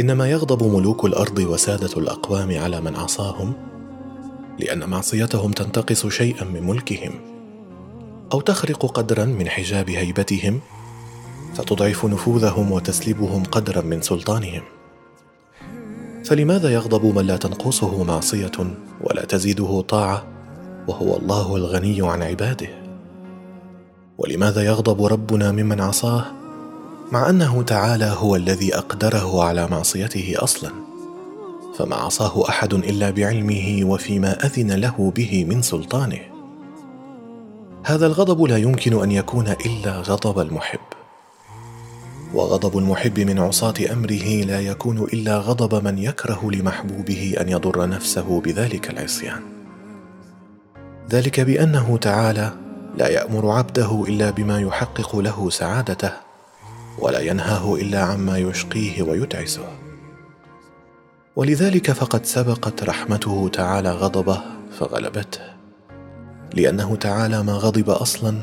إنما يغضب ملوك الأرض وسادة الأقوام على من عصاهم لأن معصيتهم تنتقص شيئا من ملكهم أو تخرق قدرا من حجاب هيبتهم فتضعف نفوذهم وتسلبهم قدرا من سلطانهم. فلماذا يغضب من لا تنقصه معصية ولا تزيده طاعة وهو الله الغني عن عباده؟ ولماذا يغضب ربنا ممن عصاه مع أنه تعالى هو الذي أقدره على معصيته أصلا فما عصاه أحد إلا بعلمه وفيما أذن له به من سلطانه. هذا الغضب لا يمكن أن يكون إلا غضب المحب. وغضب المحب من عصاة أمره لا يكون إلا غضب من يكره لمحبوبه أن يضر نفسه بذلك العصيان. ذلك بأنه تعالى لا يأمر عبده إلا بما يحقق له سعادته ولا ينهاه إلا عما يشقيه ويتعسه. ولذلك فقد سبقت رحمته تعالى غضبه فغلبته لأنه تعالى ما غضب أصلا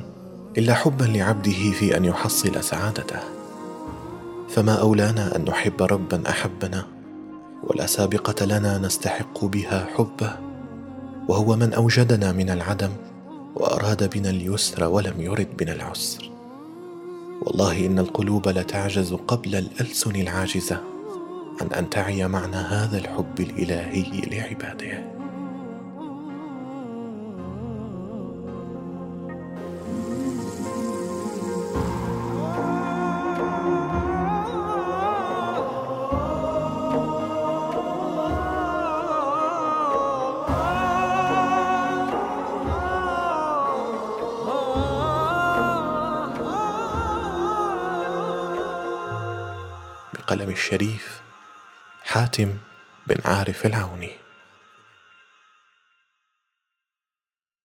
إلا حبا لعبده في أن يحصل سعادته. فما أولانا أن نحب ربا أحبنا ولا سابقة لنا نستحق بها حبه وهو من أوجدنا من العدم وأراد بنا اليسر ولم يرد بنا العسر. والله إن القلوب لتعجز قبل الألسن العاجزة عن أن تعي معنى هذا الحب الإلهي لعباده. بقلم الشريف حاتم بن عارف العوني.